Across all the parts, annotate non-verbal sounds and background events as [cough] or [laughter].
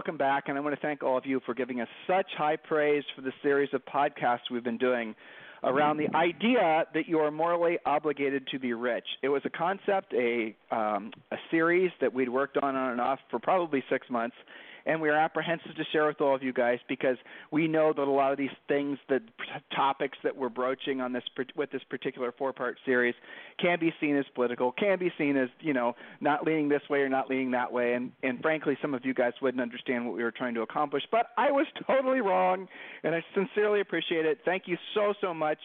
Welcome back, and I want to thank all of you for giving us such high praise for the series of podcasts we've been doing around the idea that you are morally obligated to be rich. It was a concept, a um, a series that we'd worked on on and off for probably six months, and we are apprehensive to share with all of you guys because we know that a lot of these things, the topics that we're broaching on this with this particular four-part series, can be seen as political, can be seen as you know not leaning this way or not leaning that way, and and frankly, some of you guys wouldn't understand what we were trying to accomplish. But I was totally wrong, and I sincerely appreciate it. Thank you so so much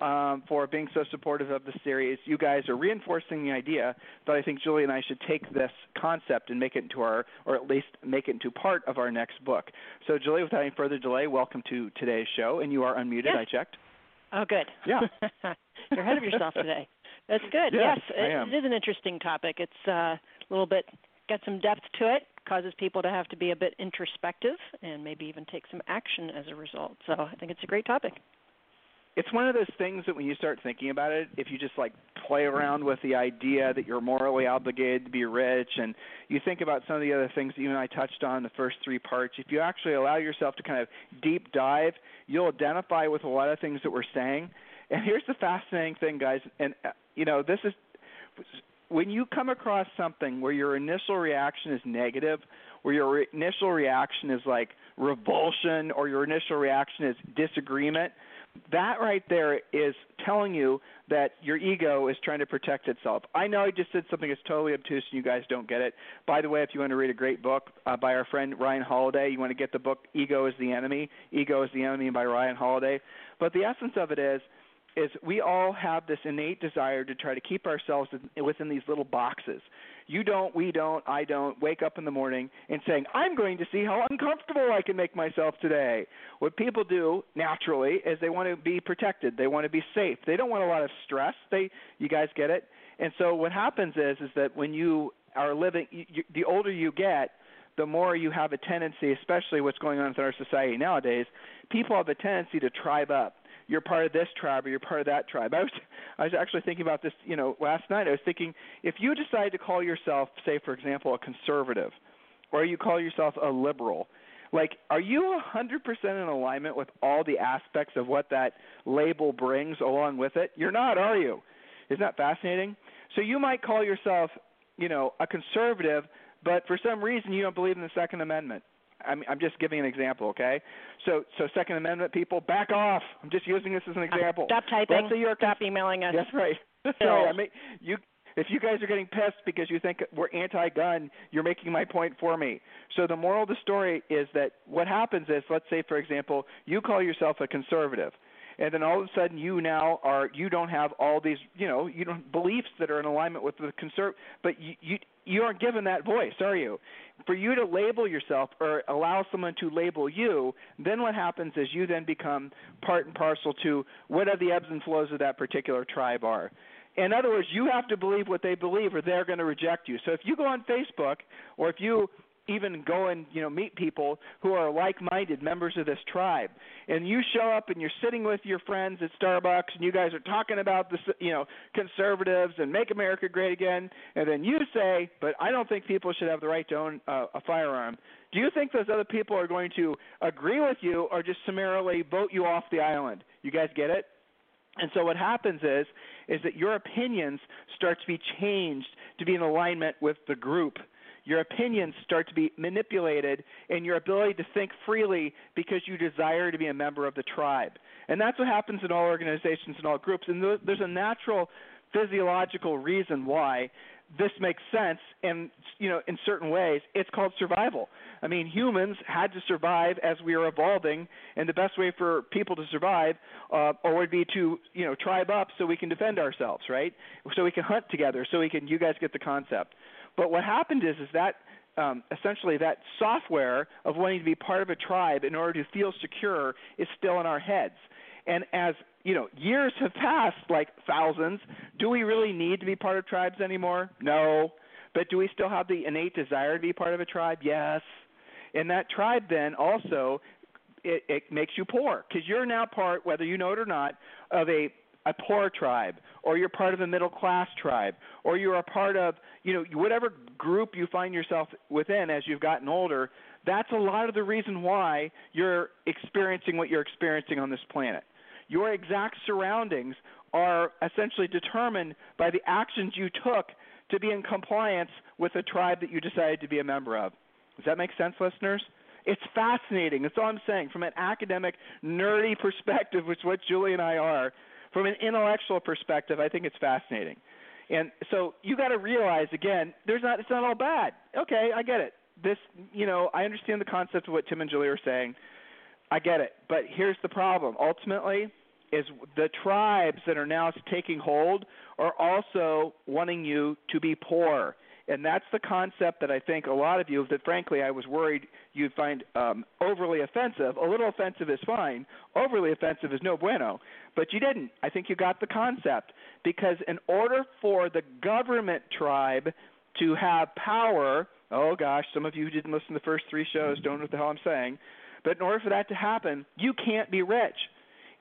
um, for being so supportive of the series. You guys are reinforcing the idea that I think Julie and I should take this concept and make it into our, or at least make it into part of our next book. So, Julie, without any further delay, welcome to today's show, and you are unmuted. I checked. Oh, good. Yeah. [laughs] You're ahead of yourself today. That's good. Yes, yes it, it is an interesting topic. It's uh, a little bit got some depth to it. Causes people to have to be a bit introspective and maybe even take some action as a result. So I think it's a great topic it's one of those things that when you start thinking about it, if you just like play around with the idea that you're morally obligated to be rich, and you think about some of the other things that you and I touched on in the first three parts, if you actually allow yourself to kind of deep dive, you'll identify with a lot of things that we're saying. And here's the fascinating thing, guys, and uh, you know this is when you come across something where your initial reaction is negative, where your re- initial reaction is like revulsion, or your initial reaction is disagreement that right there is telling you that your ego is trying to protect itself. I know I just said something that's totally obtuse and you guys don't get it. By the way, if you want to read a great book uh, by our friend Ryan Holiday, you want to get the book Ego is the Enemy. Ego is the Enemy by Ryan Holiday. But the essence of it is is we all have this innate desire to try to keep ourselves within these little boxes. You don't, we don't, I don't wake up in the morning and saying, I'm going to see how uncomfortable I can make myself today. What people do naturally is they want to be protected. They want to be safe. They don't want a lot of stress. They you guys get it? And so what happens is is that when you are living you, the older you get, the more you have a tendency, especially what's going on in our society nowadays, people have a tendency to tribe up you're part of this tribe or you're part of that tribe. I was I was actually thinking about this, you know, last night. I was thinking if you decide to call yourself, say for example, a conservative, or you call yourself a liberal, like are you a 100% in alignment with all the aspects of what that label brings along with it? You're not, are you? Isn't that fascinating? So you might call yourself, you know, a conservative, but for some reason you don't believe in the Second Amendment I'm, I'm just giving an example, okay? So, so Second Amendment people, back off. I'm just using this as an uh, example. Stop typing. Let's say you're Stop emailing us. That's right. [laughs] Sorry, I mean, you. If you guys are getting pissed because you think we're anti-gun, you're making my point for me. So the moral of the story is that what happens is, let's say, for example, you call yourself a conservative and then all of a sudden you now are you don't have all these you know you don't beliefs that are in alignment with the conserv but you you you aren't given that voice are you for you to label yourself or allow someone to label you then what happens is you then become part and parcel to whatever the ebbs and flows of that particular tribe are in other words, you have to believe what they believe, or they're going to reject you. So if you go on Facebook, or if you even go and you know meet people who are like-minded members of this tribe. And you show up and you're sitting with your friends at Starbucks and you guys are talking about the you know conservatives and make America great again. And then you say but I don't think people should have the right to own uh, a firearm. Do you think those other people are going to agree with you or just summarily vote you off the island? You guys get it? And so what happens is is that your opinions start to be changed to be in alignment with the group your opinions start to be manipulated and your ability to think freely because you desire to be a member of the tribe. And that's what happens in all organizations and all groups. And there's a natural physiological reason why this makes sense. And you know in certain ways it's called survival. I mean humans had to survive as we were evolving. And the best way for people to survive uh or would be to you know tribe up so we can defend ourselves right? So we can hunt together so we can you guys get the concept But what happened is is that um, essentially that software of wanting to be part of a tribe in order to feel secure is still in our heads. And as you know, years have passed, like thousands. Do we really need to be part of tribes anymore? No. But do we still have the innate desire to be part of a tribe? Yes. And that tribe then also it, it makes you poor because you're now part, whether you know it or not, of a a poor tribe, or you're part of a middle class tribe, or you're a part of you know whatever group you find yourself within as you've gotten older. That's a lot of the reason why you're experiencing what you're experiencing on this planet. Your exact surroundings are essentially determined by the actions you took to be in compliance with the tribe that you decided to be a member of. Does that make sense, listeners? It's fascinating. That's all I'm saying. From an academic, nerdy [laughs] perspective, which is what Julie and I are, from an intellectual perspective, I think it's fascinating. And so you got to realize again, there's not it's not all bad. Okay, I get it. This, you know, I understand the concept of what Tim and Julie are saying. I get it. But here's the problem. Ultimately, is the tribes that are now taking hold are also wanting you to be poor. And that's the concept that I think a lot of you, that frankly I was worried you'd find um, overly offensive. A little offensive is fine. Overly offensive is no bueno. But you didn't. I think you got the concept. Because in order for the government tribe to have power, oh gosh, some of you who didn't listen to the first three shows don't know what the hell I'm saying. But in order for that to happen, you can't be rich.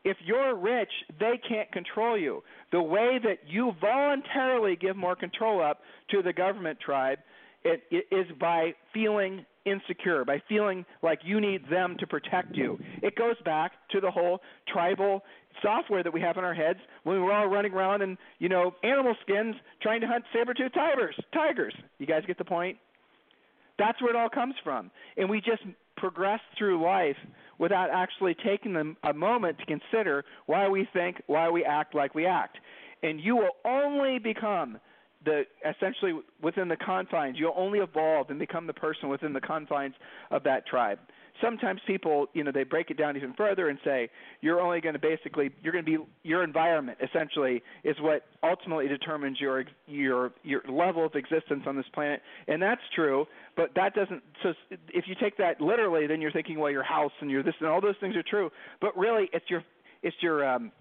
If you're rich, they can't control you. The way that you voluntarily give more control up to the government tribe it, it is by feeling insecure, by feeling like you need them to protect you. It goes back to the whole tribal software that we have in our heads when we're all running around in, you know, animal skins trying to hunt saber-toothed tigers. Tigers. You guys get the point? That's where it all comes from. And we just progress through life without actually taking them a moment to consider why we think, why we act like we act. And you will only become the essentially within the confines. You'll only evolve and become the person within the confines of that tribe. Sometimes people, you know, they break it down even further and say you're only going to basically you're going to be your environment essentially is what ultimately determines your your your level of existence on this planet, and that's true. But that doesn't. So if you take that literally, then you're thinking, well, your house and your this and all those things are true. But really, it's your it's your um,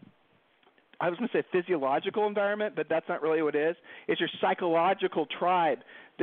I was going to say physiological environment, but that's not really what it is. It's your psychological tribe.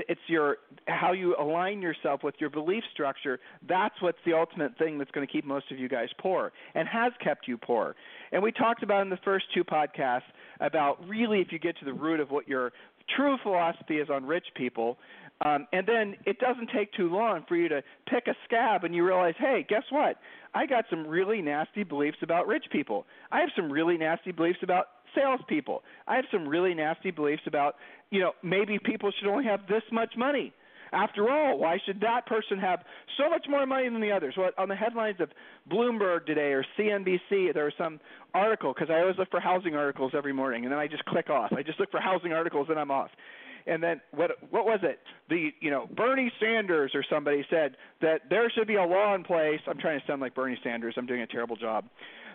It's your how you align yourself with your belief structure. That's what's the ultimate thing that's going to keep most of you guys poor and has kept you poor. And we talked about in the first two podcasts about really if you get to the root of what your true philosophy is on rich people, um, and then it doesn't take too long for you to pick a scab and you realize, hey, guess what? I got some really nasty beliefs about rich people. I have some really nasty beliefs about salespeople. I have some really nasty beliefs about, you know, maybe people should only have this much money. After all, why should that person have so much more money than the others? Well, on the headlines of Bloomberg today or CNBC, there was some article because I always look for housing articles every morning, and then I just click off. I just look for housing articles, and I'm off and then what what was it? The you know Bernie Sanders or somebody said that there should be a law in place. I'm trying to sound like Bernie Sanders. I'm doing a terrible job.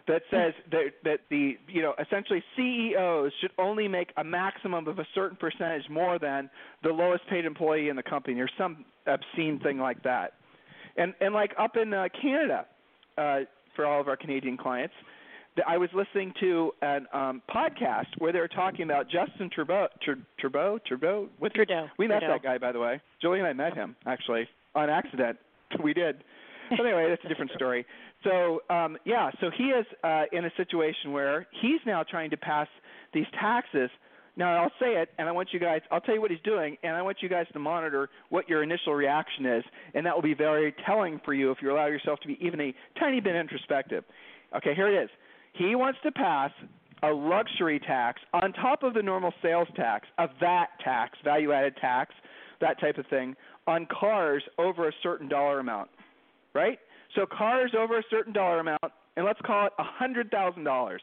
That says that that the you know essentially CEOs should only make a maximum of a certain percentage more than the lowest paid employee in the company or some obscene thing like that. And and like up in uh, Canada, uh, for all of our Canadian clients, I was listening to a um, podcast where they were talking about Justin Trudeau. Trudeau, Trudeau, with Trudeau. We met Trudeau. that guy, by the way. Julie and I met him actually on accident. We did. [laughs] But anyway, that's a different story. So um, yeah, so he is uh, in a situation where he's now trying to pass these taxes. Now I'll say it, and I want you guys. I'll tell you what he's doing, and I want you guys to monitor what your initial reaction is, and that will be very telling for you if you allow yourself to be even a tiny bit introspective. Okay, here it is. He wants to pass a luxury tax on top of the normal sales tax, a VAT tax, value added tax, that type of thing, on cars over a certain dollar amount. Right? So cars over a certain dollar amount, and let's call it a $100,000,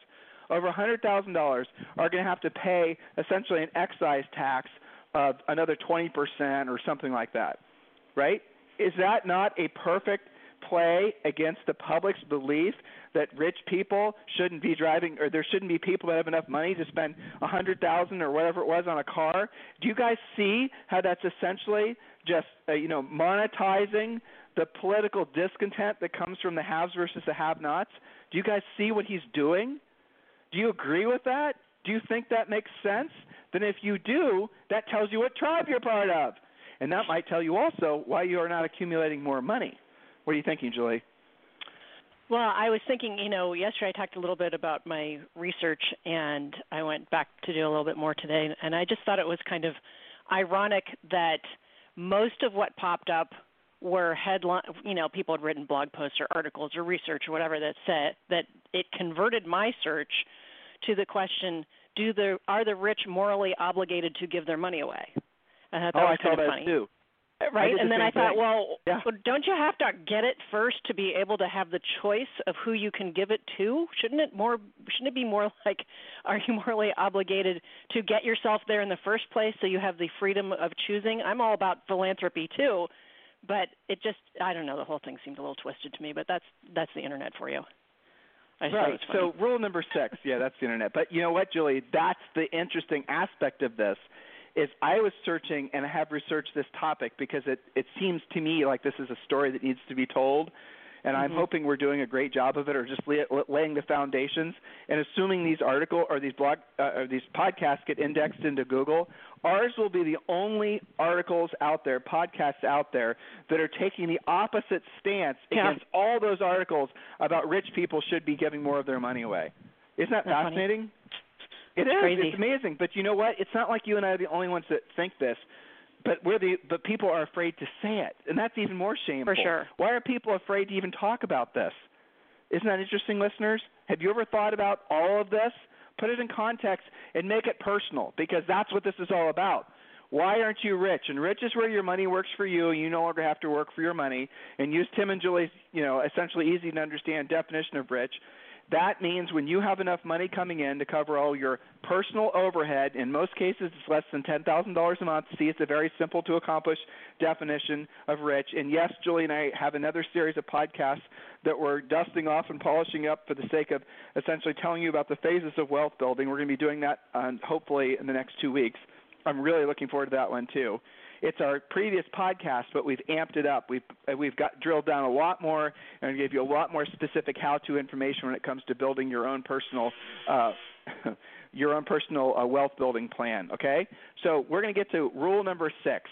over a $100,000 are going to have to pay essentially an excise tax of another 20% or something like that. Right? Is that not a perfect play against the public's belief that rich people shouldn't be driving or there shouldn't be people that have enough money to spend a hundred thousand or whatever it was on a car do you guys see how that's essentially just uh, you know monetizing the political discontent that comes from the haves versus the have-nots do you guys see what he's doing? Do you agree with that? Do you think that makes sense? Then if you do that tells you what tribe you're part of. And that might tell you also why you are not accumulating more money. What are you thinking julie? Well, I was thinking, you know, yesterday I talked a little bit about my research and I went back to do a little bit more today and I just thought it was kind of ironic that most of what popped up were headline you know people had written blog posts or articles or research or whatever that said that it converted my search to the question do the are the rich morally obligated to give their money away? I thought oh, that was I kind of that funny. too. Right? and the then i thought thing. well yeah. don't you have to get it first to be able to have the choice of who you can give it to? Shouldn't it more shouldn't it be more [laughs] like are you morally obligated to get yourself there in the first place so you have the freedom of choosing? I'm all about philanthropy too but it just i don't know the whole thing seemed a little twisted to me but that's that's the internet for you I right. So rule number six, [laughs] yeah, that's the internet. But you know what, Julie? That's the interesting aspect of this is I was searching and I have researched this topic because it it seems to me like this is a story that needs to be told, and mm-hmm. I'm hoping we're doing a great job of it or just lay, laying the foundations. And assuming these article or these blog uh, or these podcasts get indexed into Google, ours will be the only articles out there, podcasts out there that are taking the opposite stance yeah. against all those articles about rich people should be giving more of their money away. Isn't that That's fascinating? Funny. It it's is. Crazy. It's amazing. But you know what? It's not like you and I are the only ones that think this. But we're the but people are afraid to say it, and that's even more shameful. For sure. Why are people afraid to even talk about this? Isn't that interesting, listeners? Have you ever thought about all of this? Put it in context and make it personal, because that's what this is all about. Why aren't you rich? And rich is where your money works for you, and you no longer have to work for your money. And use Tim and Julie's, you know, essentially easy to understand definition of rich that means when you have enough money coming in to cover all your personal overhead, in most cases it's less than $10,000 a month. See, it's a very simple to accomplish definition of rich. And yes, Julie and I have another series of podcasts that we're dusting off and polishing up for the sake of essentially telling you about the phases of wealth building. We're going to be doing that um, hopefully in the next two weeks. I'm really looking forward to that one too it's our previous podcast, but we've amped it up. We've we've got drilled down a lot more and gave you a lot more specific how-to information when it comes to building your own personal uh, [laughs] your own personal uh, wealth building plan. Okay, so we're going to get to rule number six.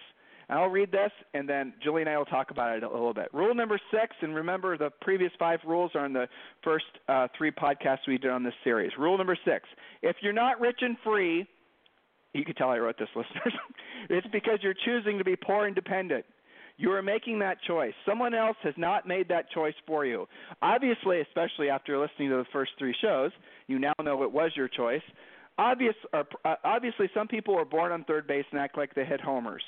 I'll read this, and then Julie and I will talk about it a little bit. Rule number six, and remember the previous five rules are in the first uh, three podcasts we did on this series. Rule number six: If you're not rich and free, you can tell I wrote this, [laughs] listeners. it's because you're choosing to be poor and dependent. You are making that choice. Someone else has not made that choice for you. Obviously, especially after listening to the first three shows, you now know it was your choice. Obvious, uh, obviously, some people were born on third base and act like they hit homers.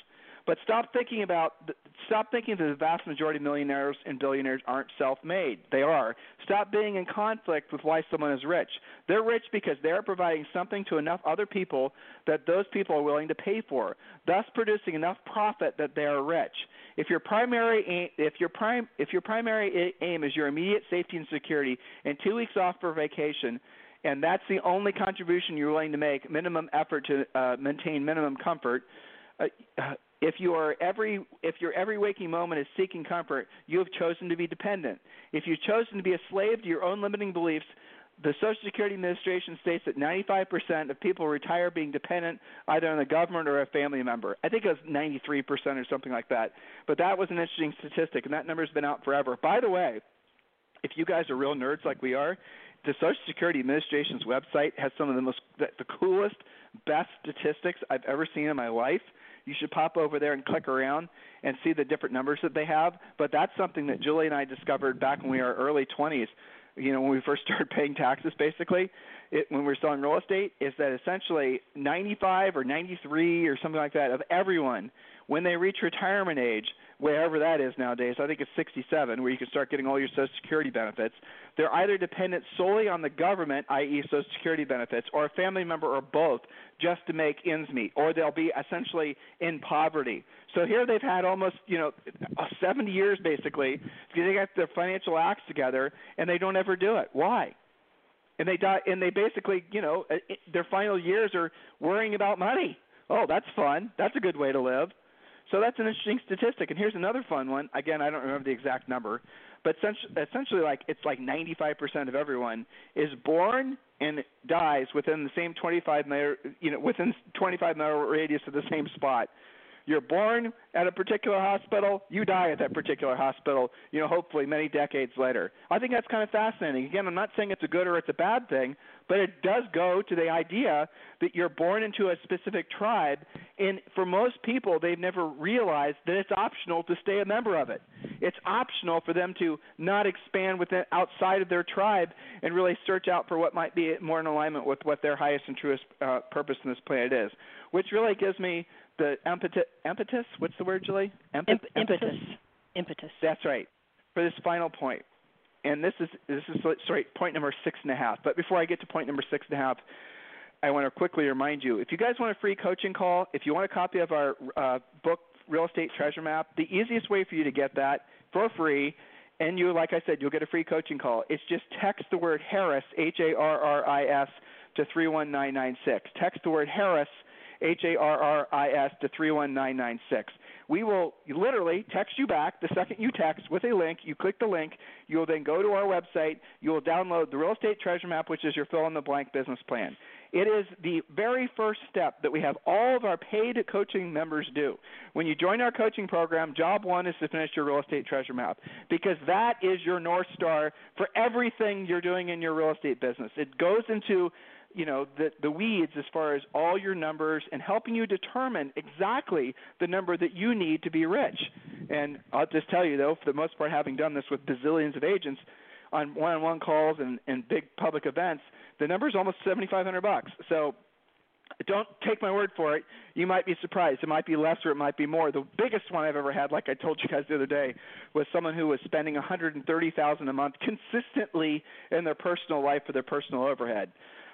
But stop thinking about stop thinking that the vast majority of millionaires and billionaires aren't self-made. They are. Stop being in conflict with why someone is rich. They're rich because they're providing something to enough other people that those people are willing to pay for, thus producing enough profit that they are rich. If your primary aim, if your prime if your primary aim is your immediate safety and security and 2 weeks off for vacation, and that's the only contribution you're willing to make, minimum effort to uh, maintain minimum comfort, uh, if you are every if your every waking moment is seeking comfort, you have chosen to be dependent. If you've chosen to be a slave to your own limiting beliefs, the Social Security Administration states that 95% of people retire being dependent either on the government or a family member. I think it was 93% or something like that. But that was an interesting statistic, and that number's been out forever. By the way, if you guys are real nerds like we are, the Social Security Administration's website has some of the most the, the coolest, best statistics I've ever seen in my life you should pop over there and click around and see the different numbers that they have. But that's something that Julie and I discovered back when we were early 20s. You know, when we first [laughs] started paying taxes, basically, it, when we're selling real estate is that essentially 95 or 93 or something like that of everyone when they reach retirement age, wherever that is nowadays, I think it's 67, where you can start getting all your Social Security benefits. They're either dependent solely on the government, i.e., Social Security benefits, or a family member or both, just to make ends meet, or they'll be essentially in poverty. So here they've had almost, you know, uh, 70 years basically. They got their financial acts together, and they don't ever do it. Why? And they die, and they basically, you know, uh, their final years are worrying about money. Oh, that's fun. That's a good way to live. So that's an interesting statistic. And here's another fun one. Again, I don't remember the exact number, but essentially, like it's like 95% of everyone is born and dies within the same 25 mile, you know, within 25 mile radius of the same spot. You're born at a particular hospital, you die at that particular hospital, you know, hopefully many decades later. I think that's kind of fascinating. Again, I'm not saying it's a good or it's a bad thing, but it does go to the idea that you're born into a specific tribe, and for most people, they've never realized that it's optional to stay a member of it. It's optional for them to not expand within outside of their tribe and really search out for what might be more in alignment with what their highest and truest uh, purpose in this planet is, which really gives me the impetus. Impetus. What's the word, Julie? Imp- impetus. Impetus. That's right. For this final point, and this is this is sorry point number six and a half. But before I get to point number six and a half, I want to quickly remind you: if you guys want a free coaching call, if you want a copy of our uh, book, Real Estate Treasure Map, the easiest way for you to get that for free. And you, like I said, you'll get a free coaching call. It's just text the word Harris, H A R R I S, to 31996. Text the word Harris H A R R I S to 31996. We will literally text you back the second you text with a link. You click the link. You will then go to our website. You will download the Real Estate Treasure Map, which is your fill in the blank business plan. It is the very first step that we have all of our paid coaching members do. When you join our coaching program, job one is to finish your real estate treasure map because that is your North Star for everything you're doing in your real estate business. It goes into you know the the weeds as far as all your numbers and helping you determine exactly the number that you need to be rich. And I'll just tell you though, for the most part, having done this with bazillions of agents on one-on-one calls and, and big public events, the number is almost seventy-five hundred bucks. So don't take my word for it. You might be surprised. It might be less or it might be more. The biggest one I've ever had, like I told you guys the other day, was someone who was spending 130,000 a month consistently in their personal life for their personal overhead.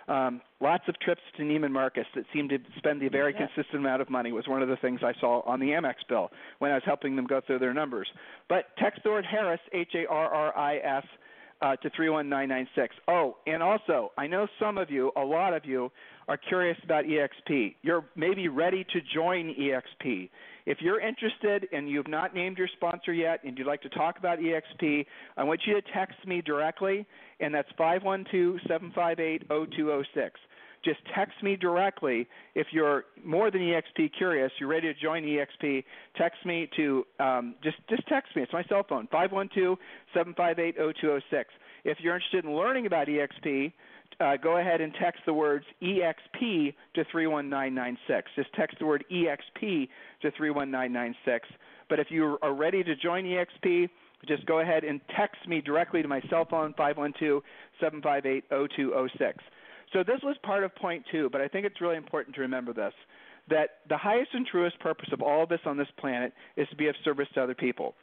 Um, lots of trips to Neiman Marcus that seemed to spend a very consistent amount of money was one of the things I saw on the Amex bill when I was helping them go through their numbers. But text the word Harris, H A R R I S, uh, to 31996. Oh, and also, I know some of you, a lot of you, are curious about EXP. You're maybe ready to join EXP. If you're interested and you've not named your sponsor yet and you'd like to talk about EXP, I want you to text me directly, and that's 512 758 0206 just text me directly. If you're more than exp curious you're ready to join exp text me to um, just just text me. It's my cell phone 512 758 0206 if you're interested in learning about exp uh, go ahead and text the words EXP to 31996. Just text the word EXP to 31996. But if you are ready to join EXP, just go ahead and text me directly to my cell phone, 512 758 0206. So this was part of point two, but I think it's really important to remember this that the highest and truest purpose of all of this on this planet is to be of service to other people.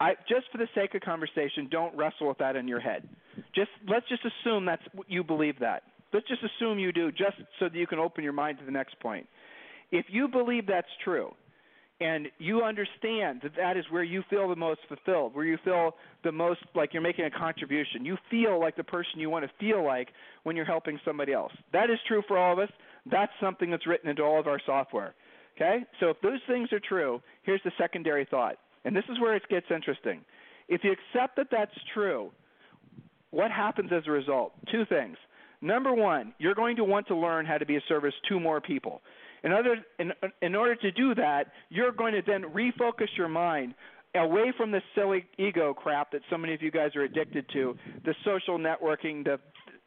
I, just for the sake of conversation, don't wrestle with that in your head. Just let's just assume that's you believe that. Let's just assume you do, just so that you can open your mind to the next point. If you believe that's true, and you understand that that is where you feel the most fulfilled, where you feel the most like you're making a contribution. You feel like the person you want to feel like when you're helping somebody else. That is true for all of us. That's something that's written into all of our software. Okay? So if those things are true, here's the secondary thought. And this is where it gets interesting. If you accept that that's true, what happens as a result? Two things. Number one, you're going to want to learn how to be a service to more people. In, other, in, in order to do that, you're going to then refocus your mind away from the silly ego crap that so many of you guys are addicted to, the social networking, the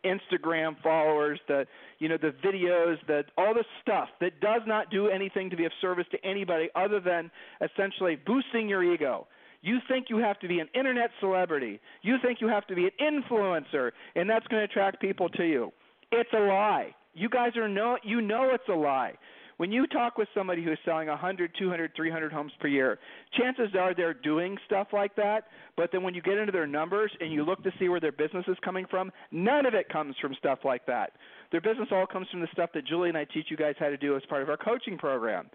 Instagram followers, the you know the videos, the all the stuff that does not do anything to be of service to anybody other than essentially boosting your ego. You think you have to be an internet celebrity. You think you have to be an influencer, and that's going to attract people to you. It's a lie. You guys are no you know it's a lie. When you talk with somebody who's selling 100, 200, 300 homes per year, chances are they're doing stuff like that, but then when you get into their numbers and you look to see where their business is coming from, none of it comes from stuff like that. Their business all comes from the stuff that Julie and I teach you guys how to do as part of our coaching program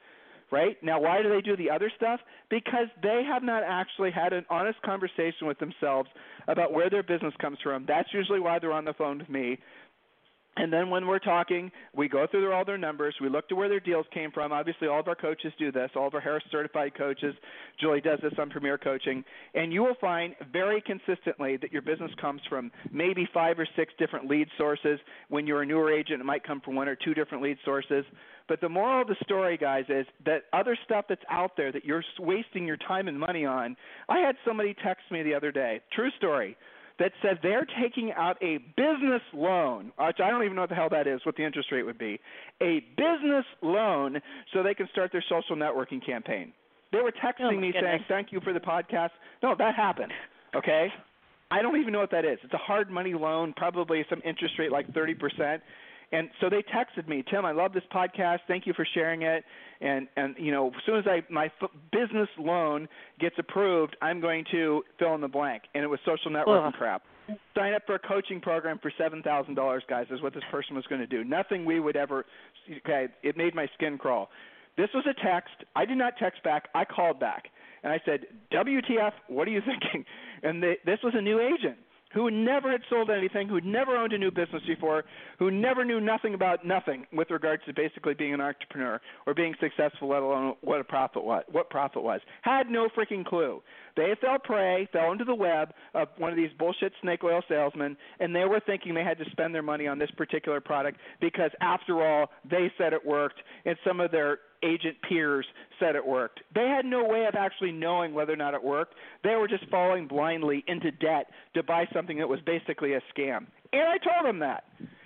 right? Now, why do they do the other stuff? Because they have not actually had an honest conversation with themselves about where their business comes from. That's usually why they're on the phone with me. And then when we're talking, we go through all their numbers. We look to where their deals came from. Obviously, all of our coaches do this. All of our Harris certified coaches. Julie does this on Premier Coaching. And you will find very consistently that your business comes from maybe five or six different lead sources. When you're a newer agent, it might come from one or two different lead sources. But the moral of the story, guys, is that other stuff that's out there that you're wasting your time and money on. I had somebody text me the other day. True story that said they're taking out a business loan, which I don't even know what the hell that is, what the interest rate would be, a business loan so they can start their social networking campaign. They were texting oh me goodness. saying, "Thank you for the podcast." No, that happened. Okay, I don't even know what that is. It's a hard money loan, probably some interest rate like thirty percent. And so they texted me, Tim, I love this podcast. Thank you for sharing it. And and you know, as soon as I my f- business loan gets approved, I'm going to fill in the blank. And it was social networking Ugh. crap. Sign up for a coaching program for seven thousand dollars, guys. Is what this person was going to do. Nothing we would ever. Okay, it made my skin crawl. This was a text. I did not text back. I called back and I said, "WTF? What are you thinking?" And they, this was a new agent who never had sold anything, who never owned a new business before, who never knew nothing about nothing with regards to basically being an entrepreneur or being successful, let alone what a profit was. What profit was, had no freaking clue. They fell prey, fell into the web of one of these bullshit snake oil salesmen, and they were thinking they had to spend their money on this particular product because, after all, they said it worked, and some of their agent peers said it worked. They had no way of actually knowing whether or not it worked. They were just falling blindly into debt to buy something that was basically a scam. And I told them that.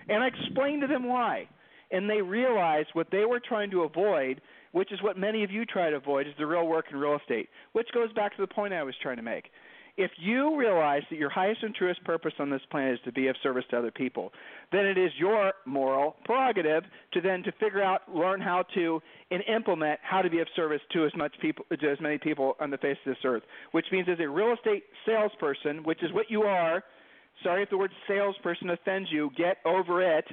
And I explained to them why. And they realized what they were trying to avoid, which is what many of you try to avoid, is the real work in real estate, which goes back to the point I was trying to make if you realize that your highest and truest purpose on this planet is to be of service to other people, then it is your moral prerogative to then to figure out, learn how to, and implement how to be of service to as much people, to as many people on the face of this earth. Which means, as a real estate salesperson, which is what you are. Sorry if the word salesperson offends you. Get over it.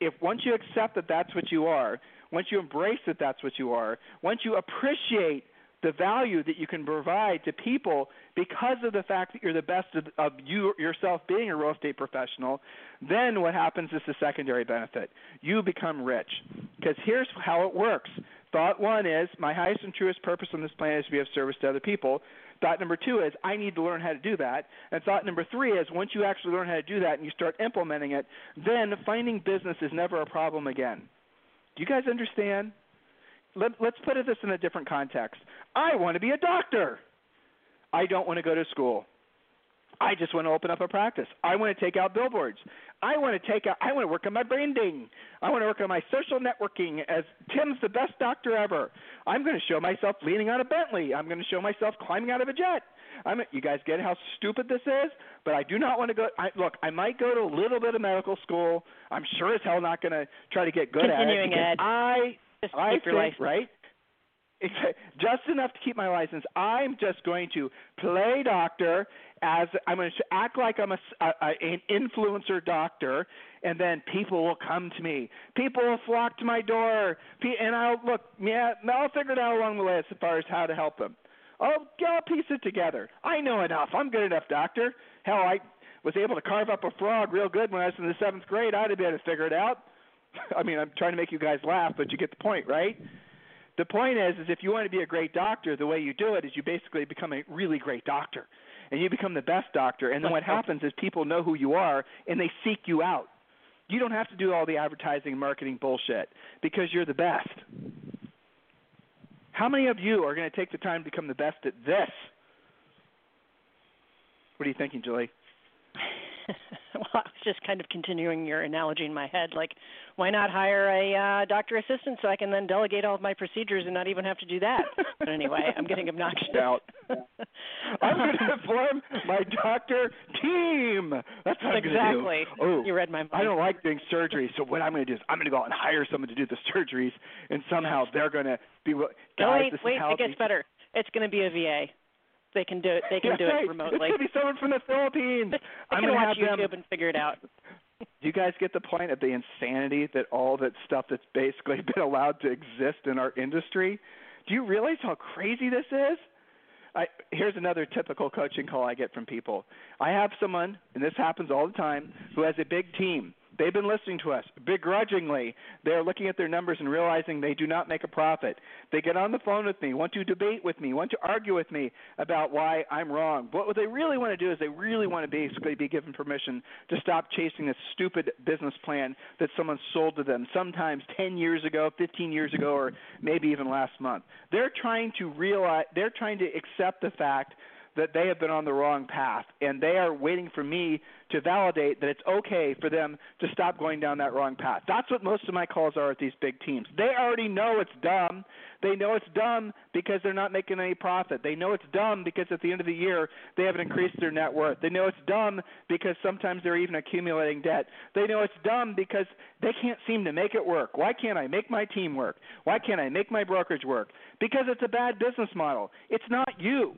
If once you accept that that's what you are, once you embrace that that's what you are, once you appreciate the value that you can provide to people because of the fact that you're the best of, of you yourself being a real estate professional, then what happens is the secondary benefit. You become rich. Because here's how it works. Thought one is my highest and truest purpose on this planet is to be of service to other people. Thought number two is I need to learn how to do that. And thought number three is once you actually learn how to do that and you start implementing it, then finding business is never a problem again. Do you guys understand? Let, let's put this in a different context. I want to be a doctor. I don't want to go to school. I just want to open up a practice. I want to take out billboards. I want to take out I want to work on my branding. I want to work on my social networking as Tim's the best doctor ever. I'm going to show myself leaning on a Bentley. I'm going to show myself climbing out of a jet. I'm you guys get how stupid this is? But I do not want to go I look, I might go to a little bit of medical school. I'm sure as hell not going to try to get good Continuing at it. ed. I Just I think, right? [laughs] just enough to keep my license. I'm just going to play doctor as I'm going to act like I'm a, a, an influencer doctor, and then people will come to me. People will flock to my door, and I'll look. Yeah, I'll figure it out along the way as far as how to help them. Oh, I'll, I'll piece it together. I know enough. I'm good enough, doctor. Hell, I was able to carve up a frog real good when I was in the seventh grade. I'd have been able to figure it out. [laughs] I mean, I'm trying to make you guys laugh, but you get the point, right? The point is, is if you want to be a great doctor, the way you do it is you basically become a really great doctor, and you become the best doctor. And then what [laughs] happens is people know who you are, and they seek you out. You don't have to do all the advertising and marketing bullshit because you're the best. How many of you are going to take the time to become the best at this? What are you thinking, Julie? [laughs] well, I was just kind of continuing your analogy in my head. Like, why not hire a uh, doctor assistant so I can then delegate all of my procedures and not even have to do that? but anyway, I'm getting obnoxious. Out. [laughs] I'm going to form my doctor team. That's what exactly. I'm going to do. Oh, you read my mind. I don't like doing surgery, so what I'm going to do is I'm going to go out and hire someone to do the surgeries, and somehow they're going to be. Guys, no, wait, wait, it gets better. It's going to be a VA. They can do it. They can yeah, do right. it remotely. It's going to be someone from the Philippines. I'm to watch have YouTube them. and figure it out. [laughs] Do you guys get the point of the insanity that all that stuff that's basically [laughs] been allowed to exist in our industry? Do you realize how crazy this is? I, here's another typical coaching call I get from people. I have someone, and this happens all the time, who has a big team. They've been listening to us begrudgingly. They're looking at their numbers and realizing they do not make a profit. They get on the phone with me, want to debate with me, want to argue with me about why I'm wrong. But what they really want to do is they really want to basically be given permission to stop chasing this stupid business plan that someone sold to them sometimes 10 years ago, 15 years ago, or maybe even last month. They're trying to realize, they're trying to accept the fact that they have been on the wrong path, and they are waiting for me to validate that it's okay for them to stop going down that wrong path. That's what most of my calls are at these big teams. They already know it's dumb. They know it's dumb because they're not making any profit. They know it's dumb because at the end of the year they haven't increased their net worth. They know it's dumb because sometimes they're even accumulating debt. They know it's dumb because they can't seem to make it work. Why can't I make my team work? Why can't I make my brokerage work? Because it's a bad business model. It's not you.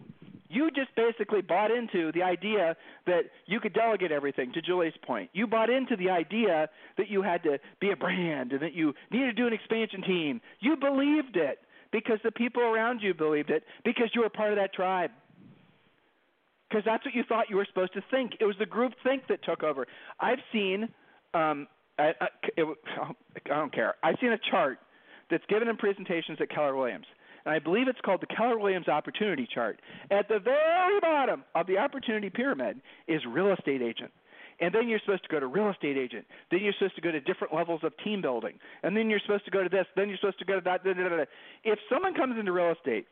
You just basically bought into the idea that you could delegate everything, to Julie's point. You bought into the idea that you had to be a brand and that you needed to do an expansion team. You believed it because the people around you believed it because you were part of that tribe. Because that's what you thought you were supposed to think. It was the group think that took over. I've seen, um, I, I, it, I don't care. I've seen a chart that's given in presentations at Keller Williams I believe it's called the Keller Williams Opportunity Chart. At the very bottom of the opportunity pyramid is real estate agent. And then you're supposed to go to real estate agent. Then you're supposed to go to different levels of team building. And then you're supposed to go to this. Then you're supposed to go to that. Da, da, da, if someone comes into real estate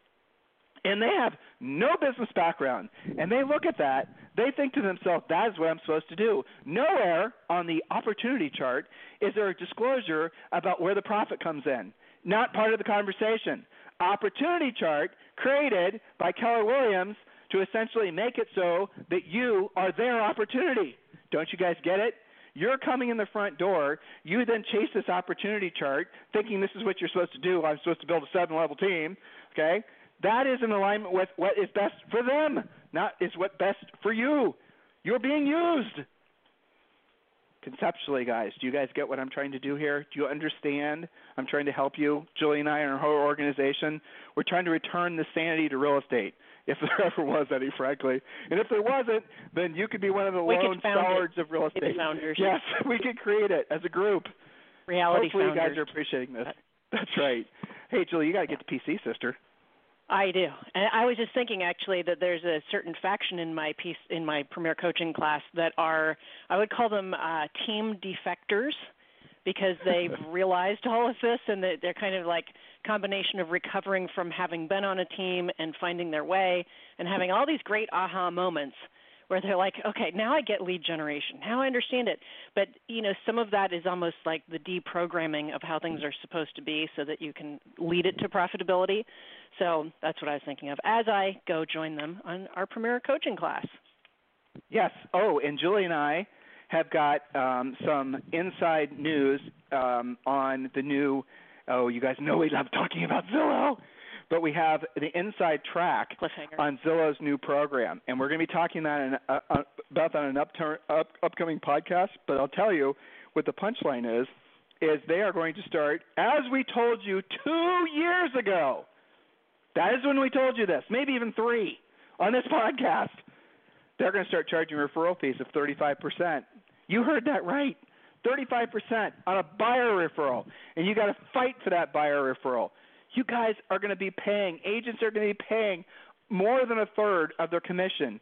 and they have no business background and they look at that, they think to themselves, that is what I'm supposed to do. Nowhere on the opportunity chart is there a disclosure about where the profit comes in. Not part of the conversation opportunity chart created by Keller Williams to essentially make it so that you are their opportunity. Don't you guys get it? You're coming in the front door. You then chase this opportunity chart, thinking this is what you're supposed to do. I'm supposed to build a seven-level team. Okay, that is in alignment with what is best for them, not is what best for you. You're being used conceptually, guys, do you guys get what I'm trying to do here? Do you understand? I'm trying to help you. Julie and I and our whole organization, we're trying to return the sanity to real estate, if [laughs] there ever was any, frankly. And if there wasn't, then you could be one of the we lone stars of real estate. Founders. Yes, [laughs] we could create it as a group. Reality Hopefully founders. you guys are appreciating this. That's right. Hey, Julie, you got to get to PC, sister. I do. And I was just thinking actually that there's a certain faction in my piece in my premier coaching class that are I would call them uh team defectors because [laughs] they've realized all of this and that they're kind of like combination of recovering from having been on a team and finding their way and having all these great aha moments where they're like, okay, now I get lead generation. Now I understand it. But, you know, some of that is almost like the deprogramming of how things are supposed to be so that you can lead it to profitability. So that's what I was thinking of as I go join them on our premier coaching class. Yes. Oh, and Julie and I have got um, some inside news um, on the new. Oh, you guys know we love talking about Zillow, but we have the inside track on Zillow's new program, and we're going to be talking that in, uh, uh, about that in an upturn, up, upcoming podcast. But I'll tell you what the punchline is: is they are going to start, as we told you two years ago. That is when we told you this, maybe even three on this podcast. They're going to start charging referral fees of 35%. You heard that right. 35% on a buyer referral. And you got to fight for that buyer referral. You guys are going to be paying, agents are going to be paying more than a third of their commission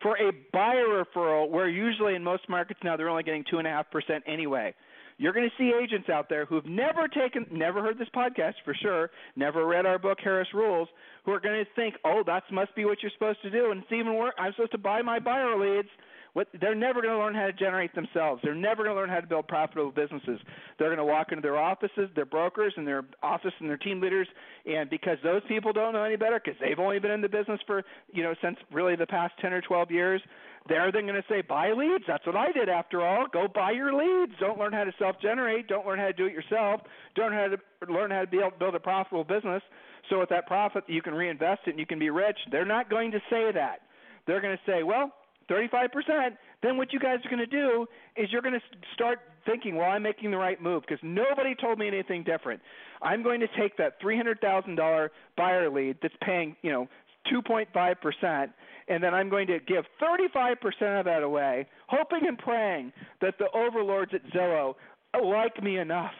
for a buyer referral, where usually in most markets now they're only getting 2.5% anyway. You're going to see agents out there who've never taken, never heard this podcast for sure, never read our book Harris Rules, who are going to think, "Oh, that must be what you're supposed to do," and it's even worse. I'm supposed to buy my buyer leads What they're never going to learn how to generate themselves. They're never going to learn how to build profitable businesses. They're going to walk into their offices, their brokers, and their office and their team leaders, and because those people don't know any better, because they've only been in the business for you know since really the past ten or twelve years, they're then going to say buy leads. That's what I did after all. Go buy your leads. Don't learn how to self-generate. Don't learn how to do it yourself. Don't learn how to learn how to be able to build a profitable business. So with that profit, you can reinvest it and you can be rich. They're not going to say that. They're going to say, well, 35%, then what you guys are going to do is you're going to start thinking, well, I'm making the right move because nobody told me anything different. I'm going to take that $300,000 buyer lead that's paying, you know, 2.5%, and then I'm going to give 35% of that away, hoping and praying that the overlords at Zillow like me enough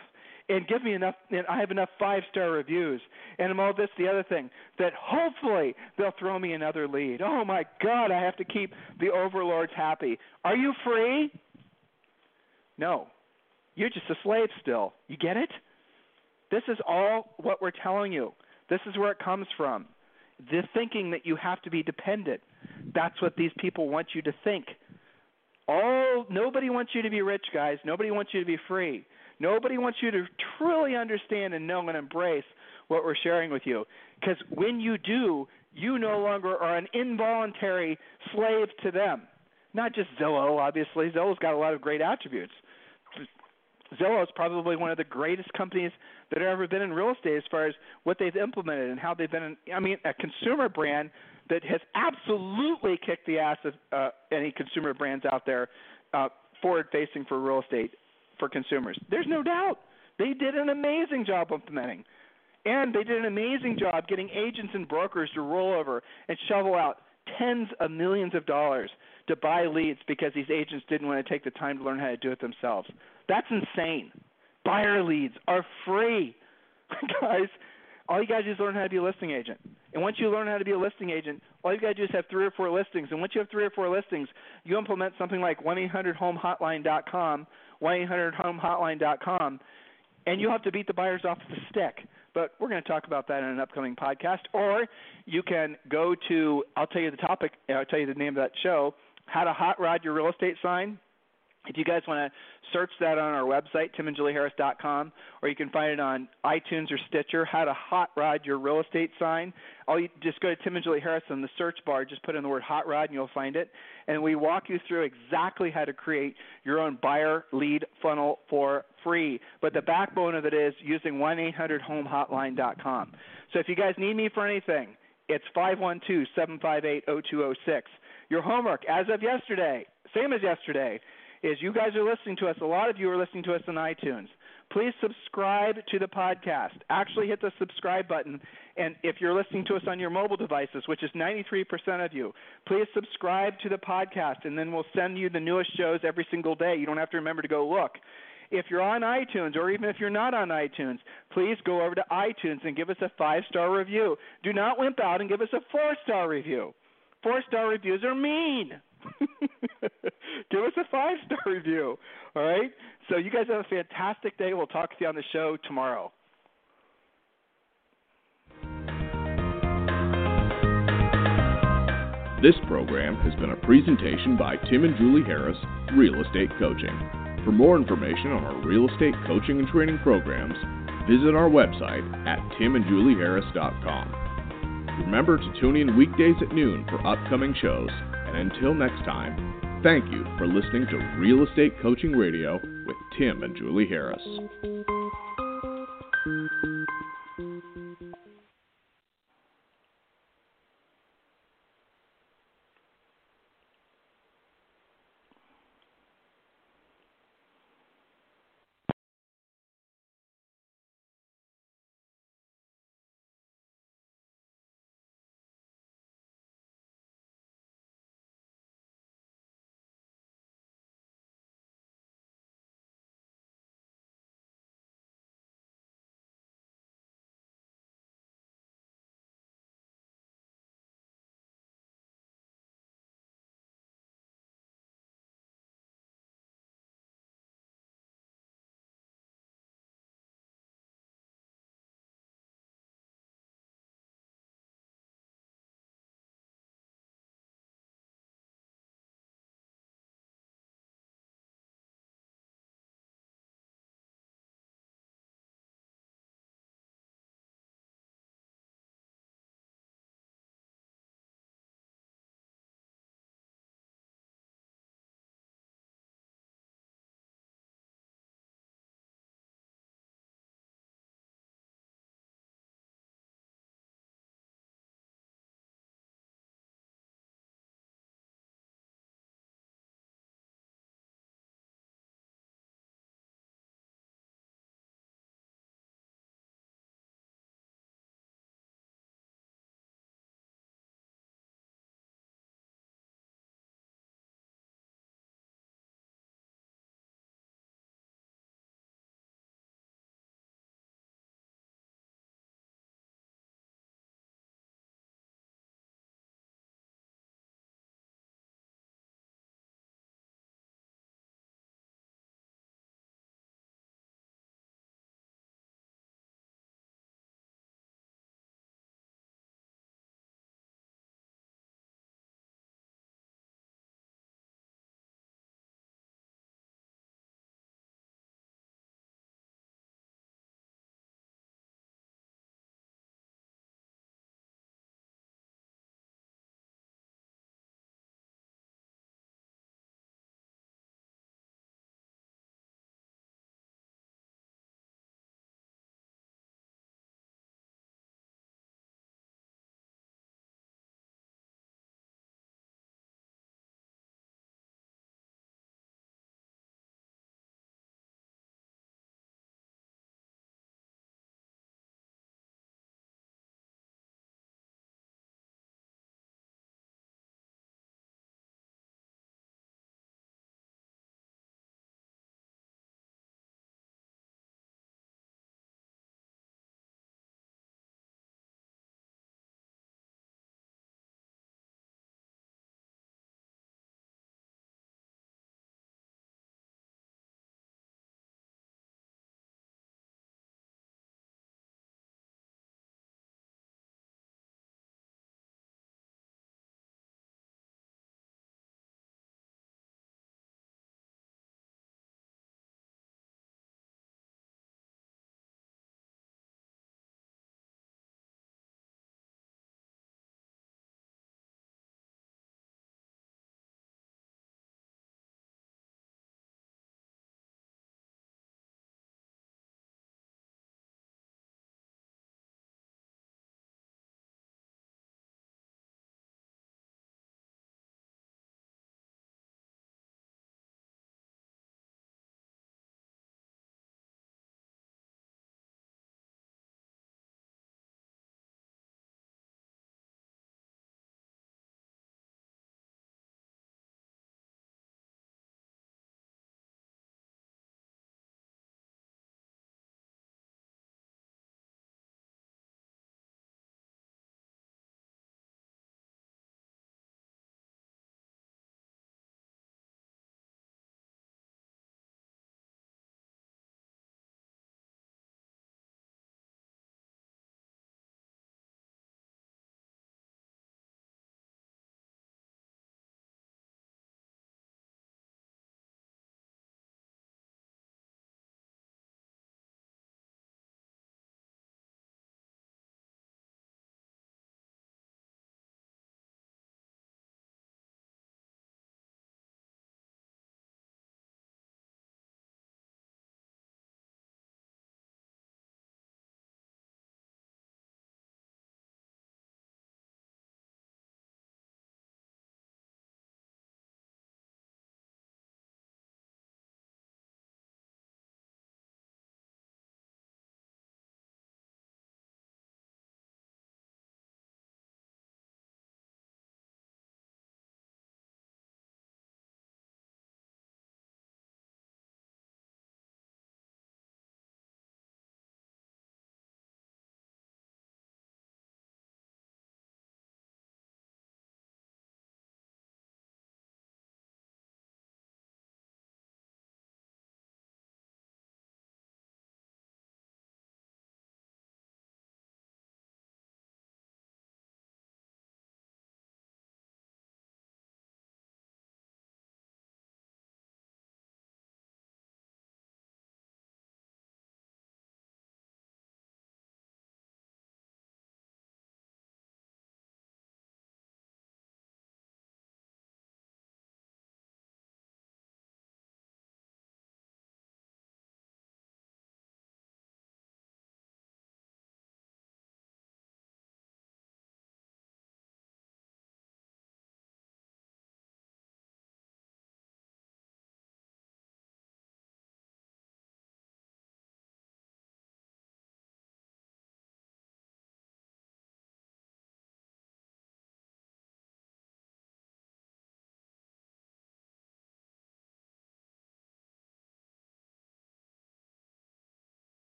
and give me enough and I have enough five star reviews and all this the other thing that hopefully they'll throw me another lead. Oh my god, I have to keep the overlords happy. Are you free? No. You're just a slave still. You get it? This is all what we're telling you. This is where it comes from. The thinking that you have to be dependent. That's what these people want you to think. All nobody wants you to be rich, guys. Nobody wants you to be free. Nobody wants you to truly understand and know and embrace what we're sharing with you. Because when you do, you no longer are an involuntary slave to them. Not just Zillow, obviously. Zillow's got a lot of great attributes. Zillow is probably one of the greatest companies that have ever been in real estate as far as what they've implemented and how they've been. I mean, a consumer brand that has absolutely kicked the ass of uh, any consumer brands out there uh, forward facing for real estate for consumers. There's no doubt. They did an amazing job implementing. And they did an amazing job getting agents and brokers to roll over and shovel out tens of millions of dollars to buy leads because these agents didn't want to take the time to learn how to do it themselves. That's insane. Buyer leads are free. [laughs] Guys, all you got to do is learn how to be a listing agent. And once you learn how to be a listing agent, all you got to do is have three or four listings. And once you have three or four listings, you implement something like 1-800-HOME-HOTLINE.com 1-800-HOME-HOTLINE.com, and you'll have to beat the buyers off the stick. But we're going to talk about that in an upcoming podcast. Or you can go to, I'll tell you the topic, I'll tell you the name of that show, How to Hot Rod Your Real Estate Sign. If you guys want to search that on our website, timandjulieharris.com, or you can find it on iTunes or Stitcher, How to Hot Rod Your Real Estate Sign. All you just go to Tim and Julie Harris in the search bar, just put in the word hot rod and you'll find it. And we walk you through exactly how to create your own buyer lead funnel for free. But the backbone of it is using 1-800-HOME-HOTLINE.com. So if you guys need me for anything, it's 512-758-0206. Your homework as of yesterday, same as yesterday, is you guys are listening to us. A lot of you are listening to us on iTunes. Please subscribe to the podcast. Actually, hit the subscribe button. And if you're listening to us on your mobile devices, which is 93% of you, please subscribe to the podcast, and then we'll send you the newest shows every single day. You don't have to remember to go look. If you're on iTunes, or even if you're not on iTunes, please go over to iTunes and give us a five star review. Do not wimp out and give us a four star review. Four star reviews are mean. [laughs] Give us a five star [laughs] review. All right? So you guys have a fantastic day. We'll talk to you on the show tomorrow. This program has been a presentation by Tim and Julie Harris, Real Estate Coaching. For more information on our real estate coaching and training programs, visit our website at timandjulieharris.com. Remember to tune in weekdays at noon for upcoming shows until next time, thank you for listening to Real Estate Coaching Radio with Tim and Julie Harris.